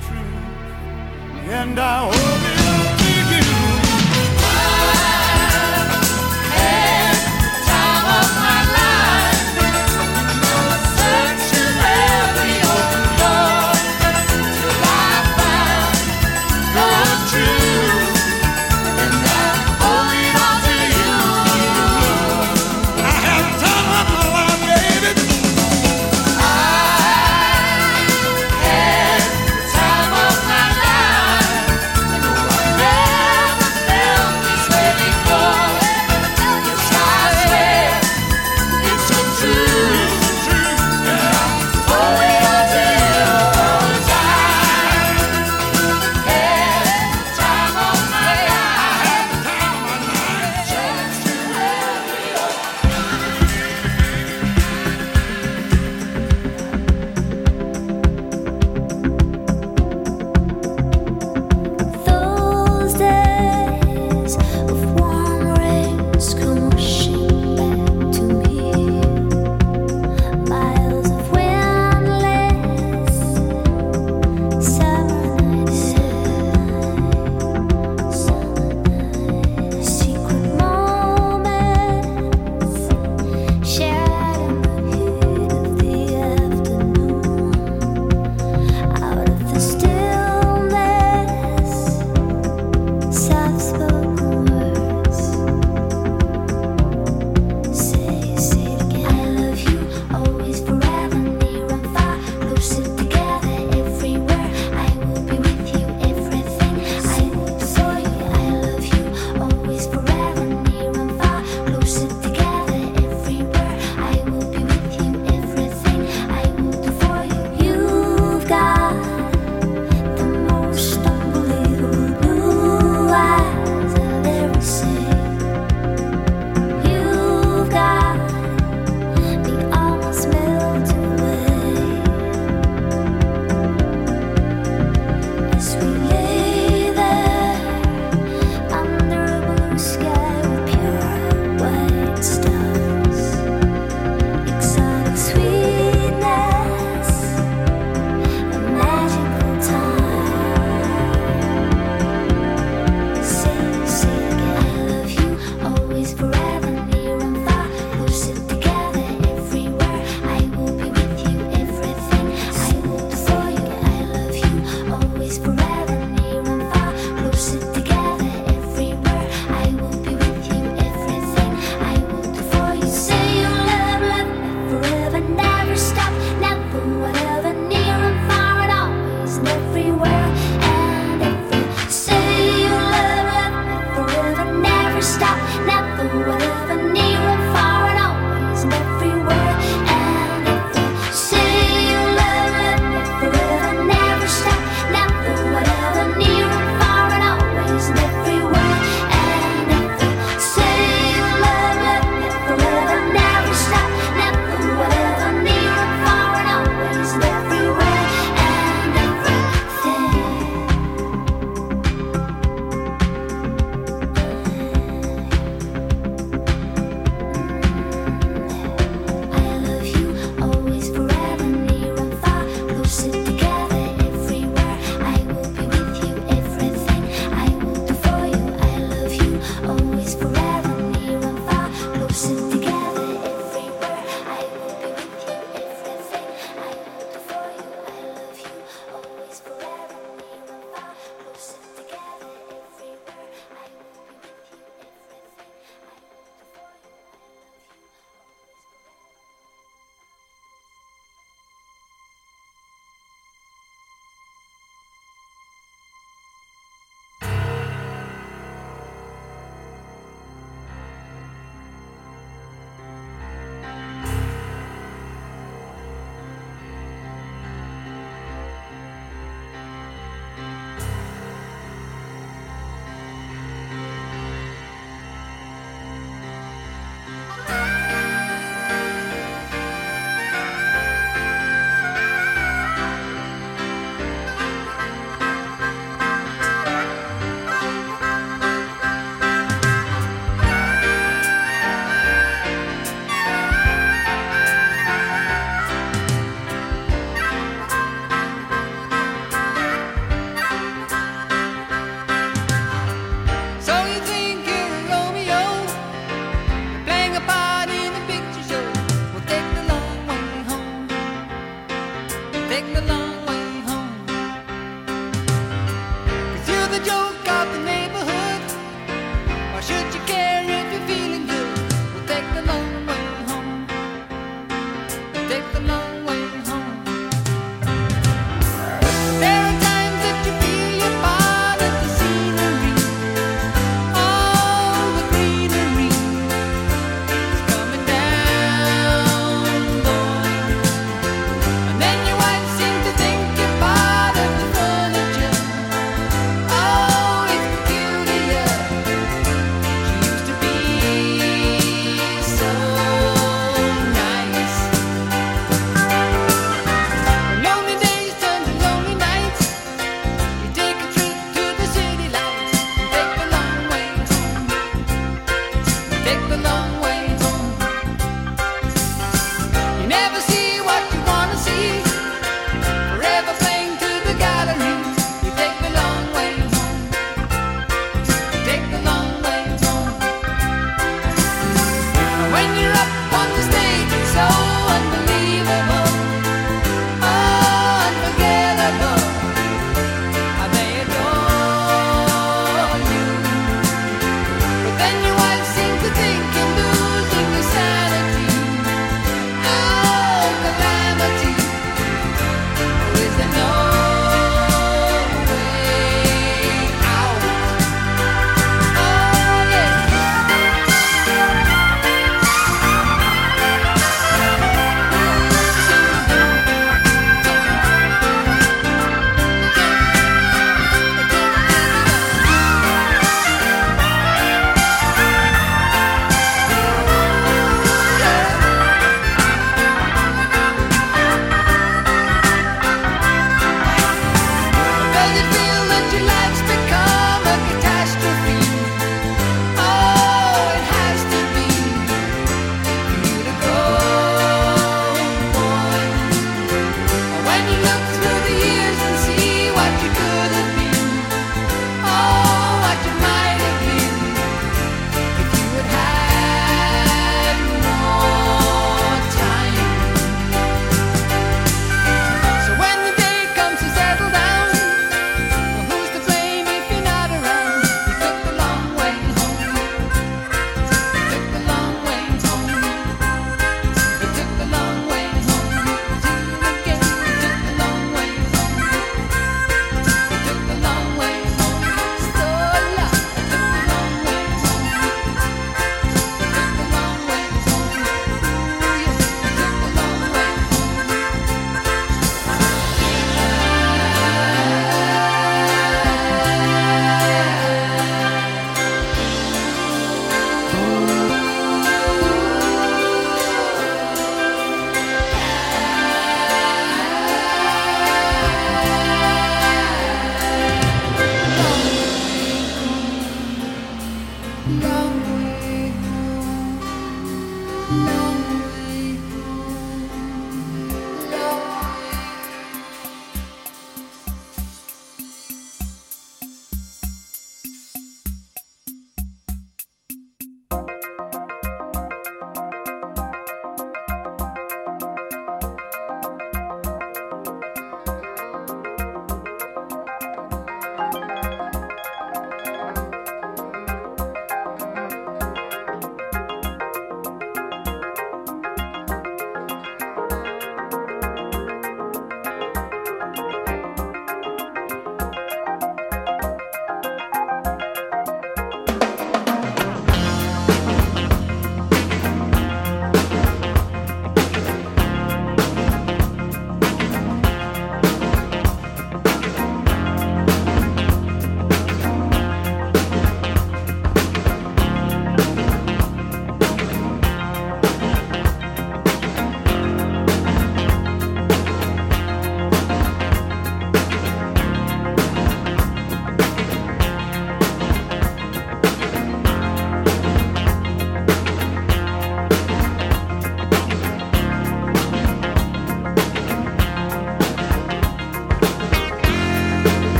truth, and I owe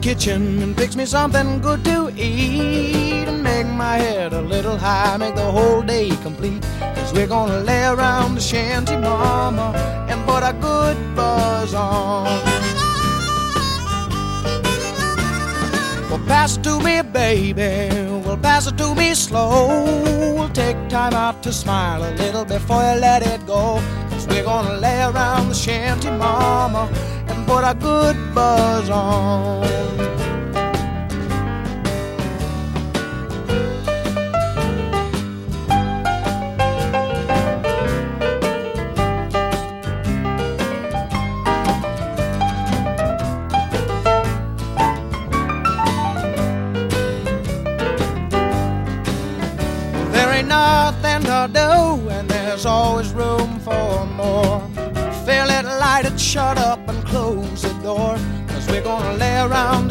kitchen and fix me something good to eat and make my head a little high, make the whole day complete. Cause we're gonna lay around the shanty, mama, and put a good buzz on. Well, pass it to me, baby. Well, pass it to me slow. We'll take time out to smile a little before you let it go. Cause we're gonna lay around the shanty, mama, and put a good buzz on.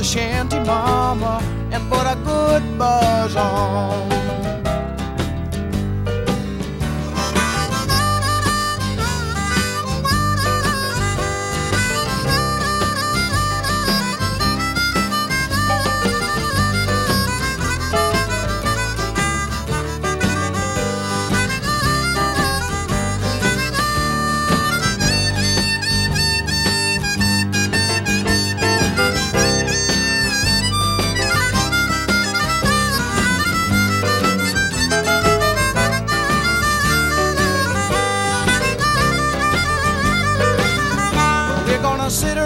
Shanty, mama,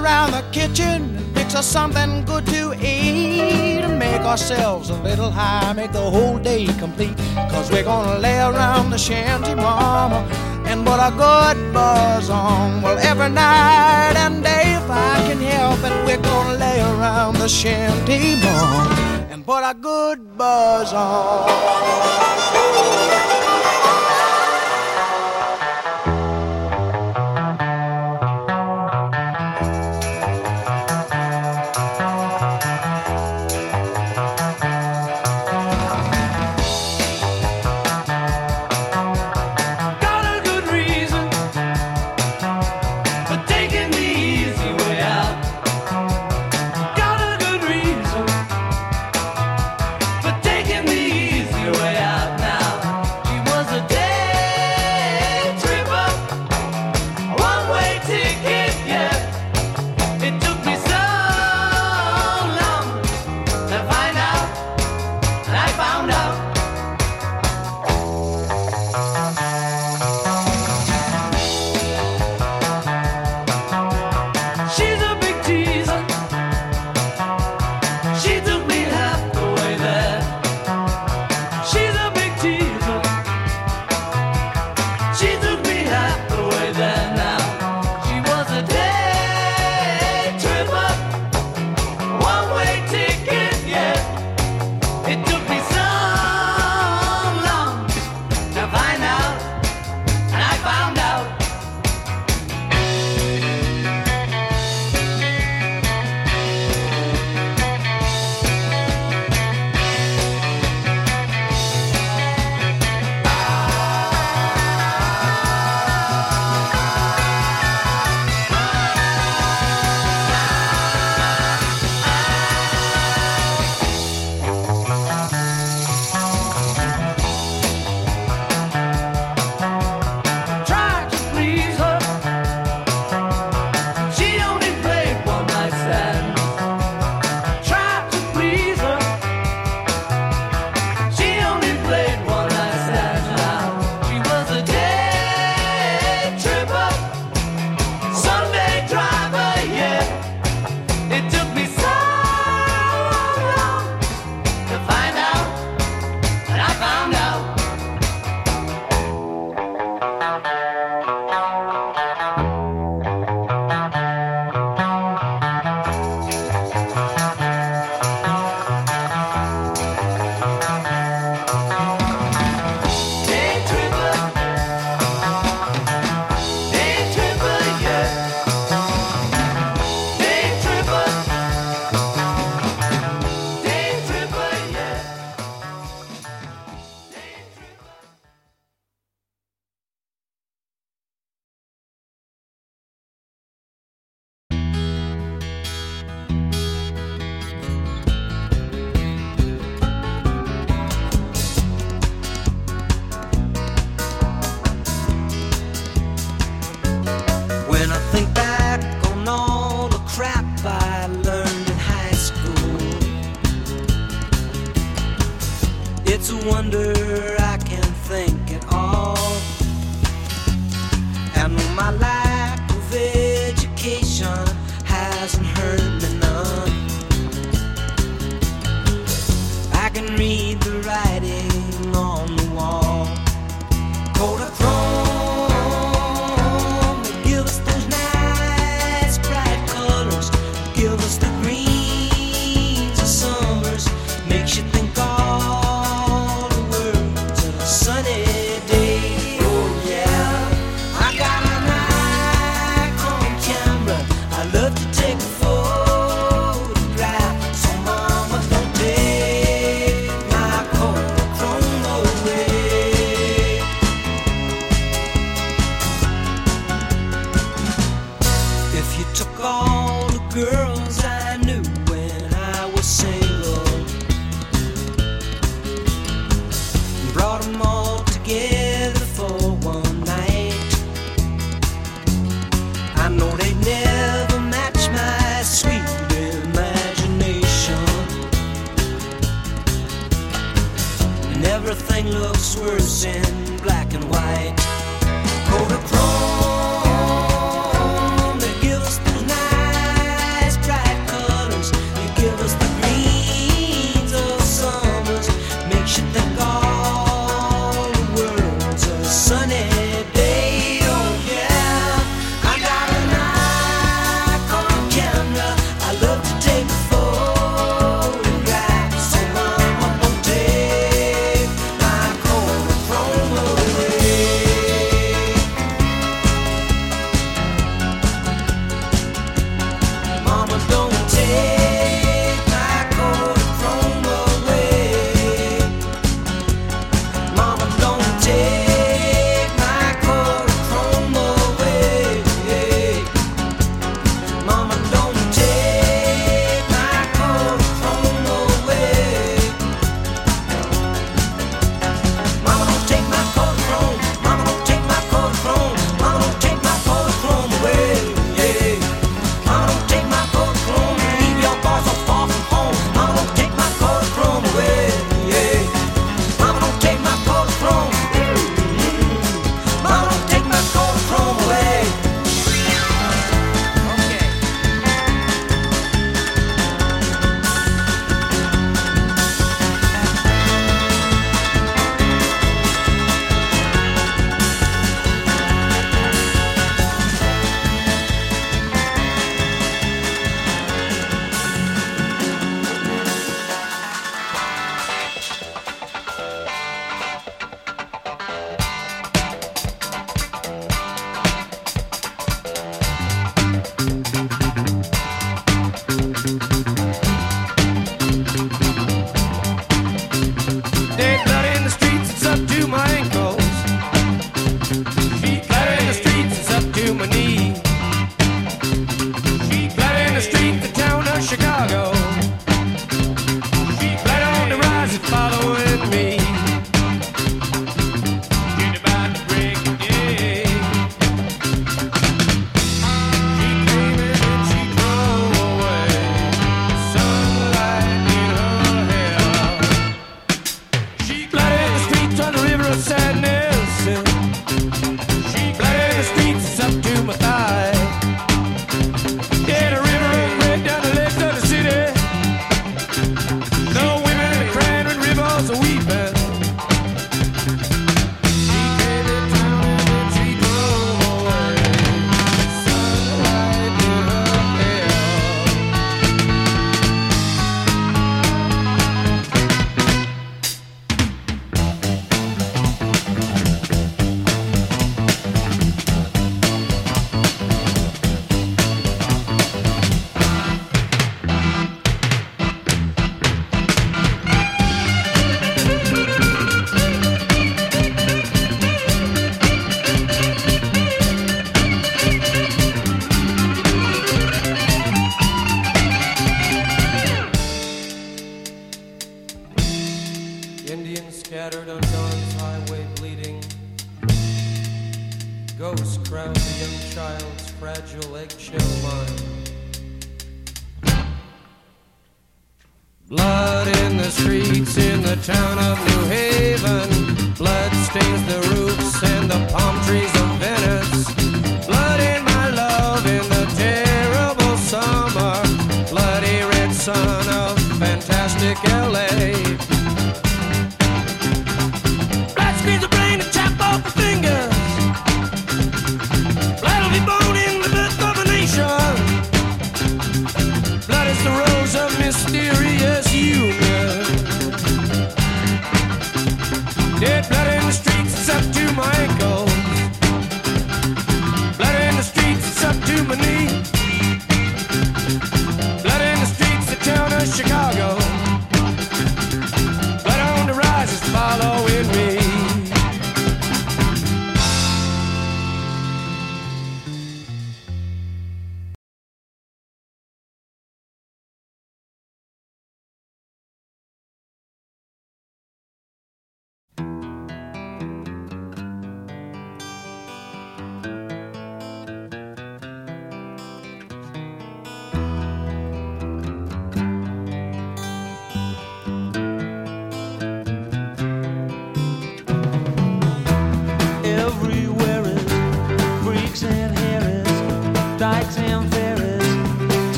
around the kitchen and fix us something good to eat and make ourselves a little high, make the whole day complete. Cause we're gonna lay around the shanty, mama, and put a good buzz on. Well, every night and day, if I can help it, we're gonna lay around the shanty, mama, and put a good buzz on.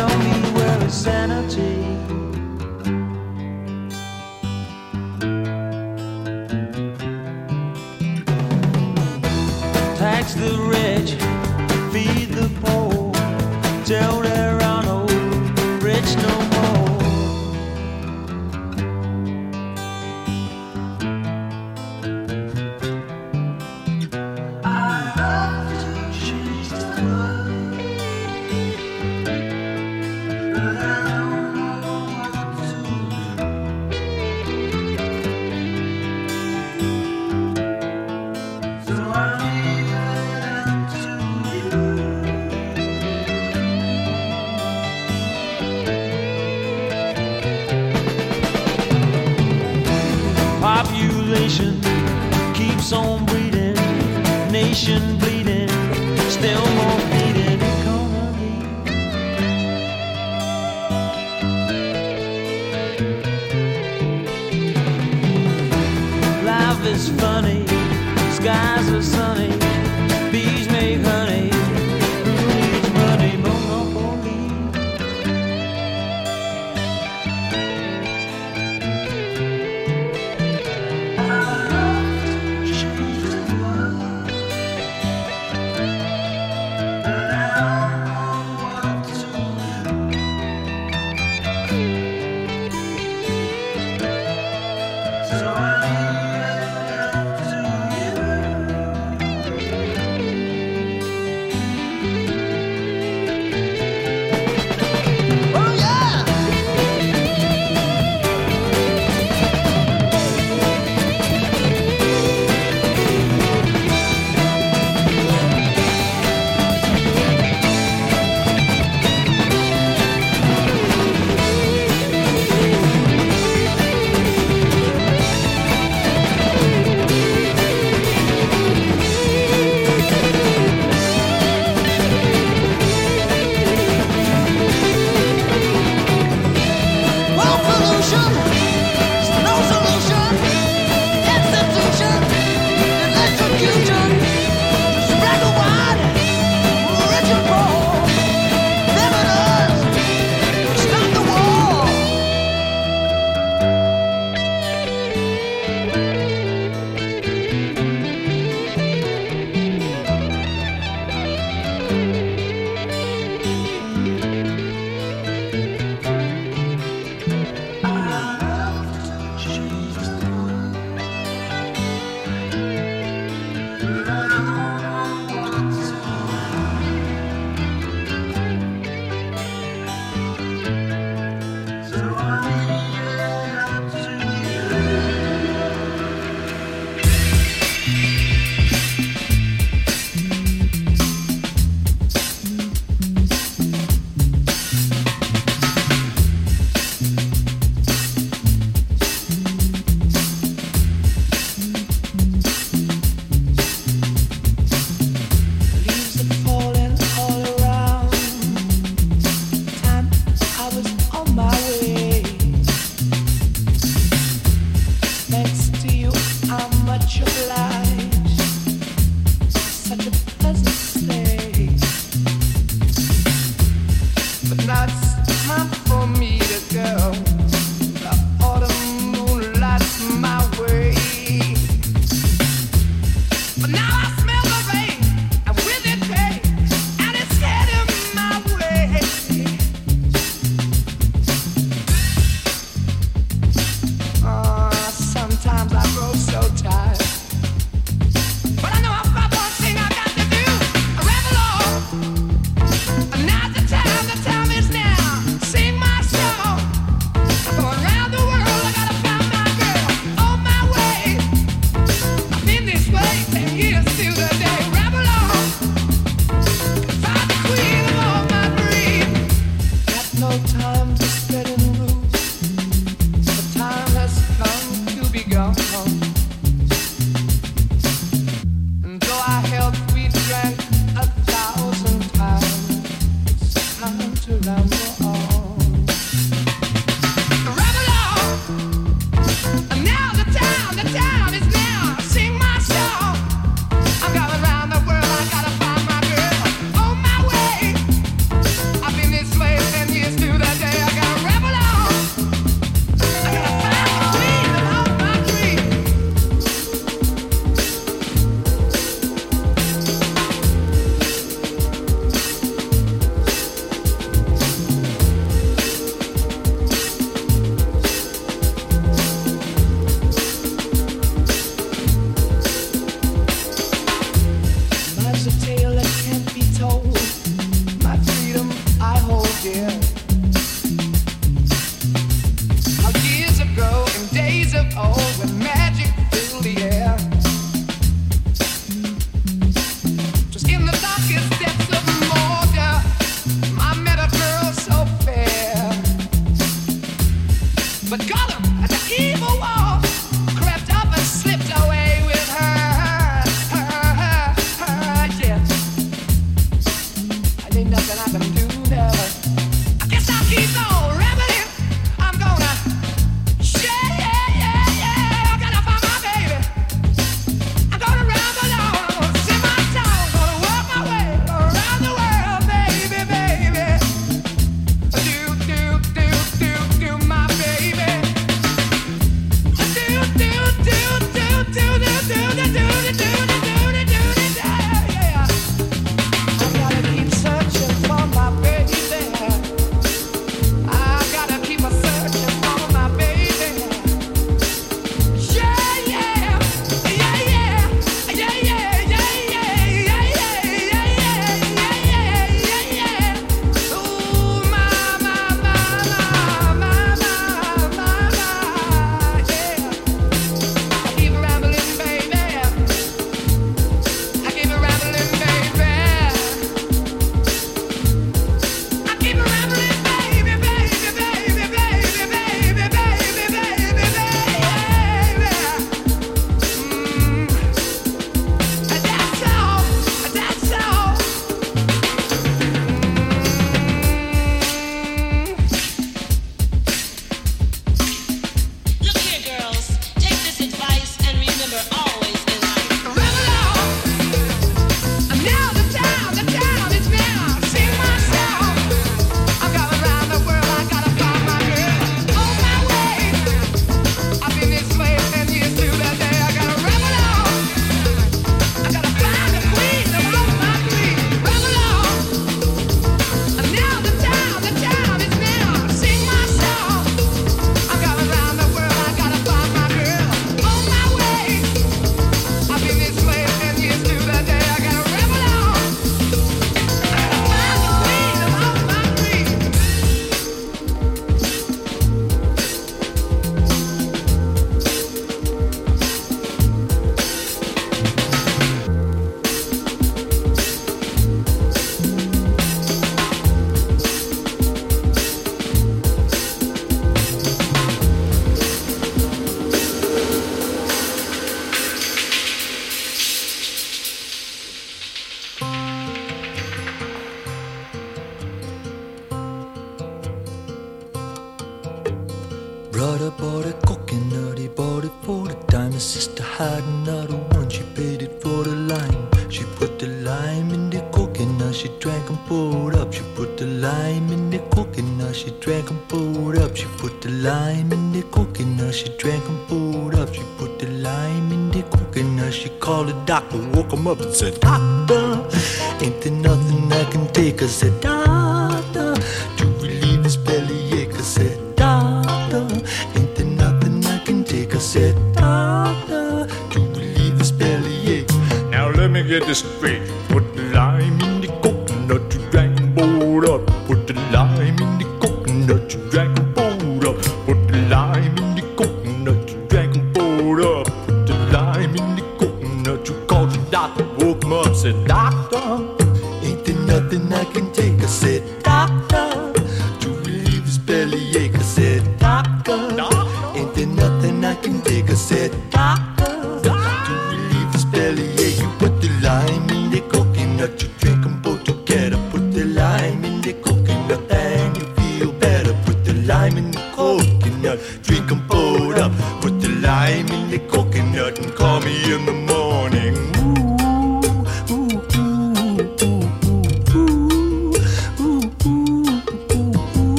tell me where is sanity? Tax the rich, feed the poor. Tell come up and said,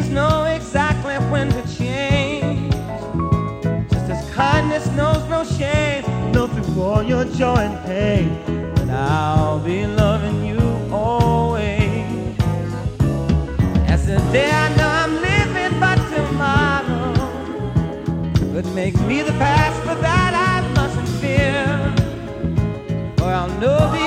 know exactly when to change. Just as kindness knows no shame, know through all your joy and pain But I'll be loving you always. As the day I know I'm living but tomorrow, but make me the past, but that I mustn't fear, for I'll know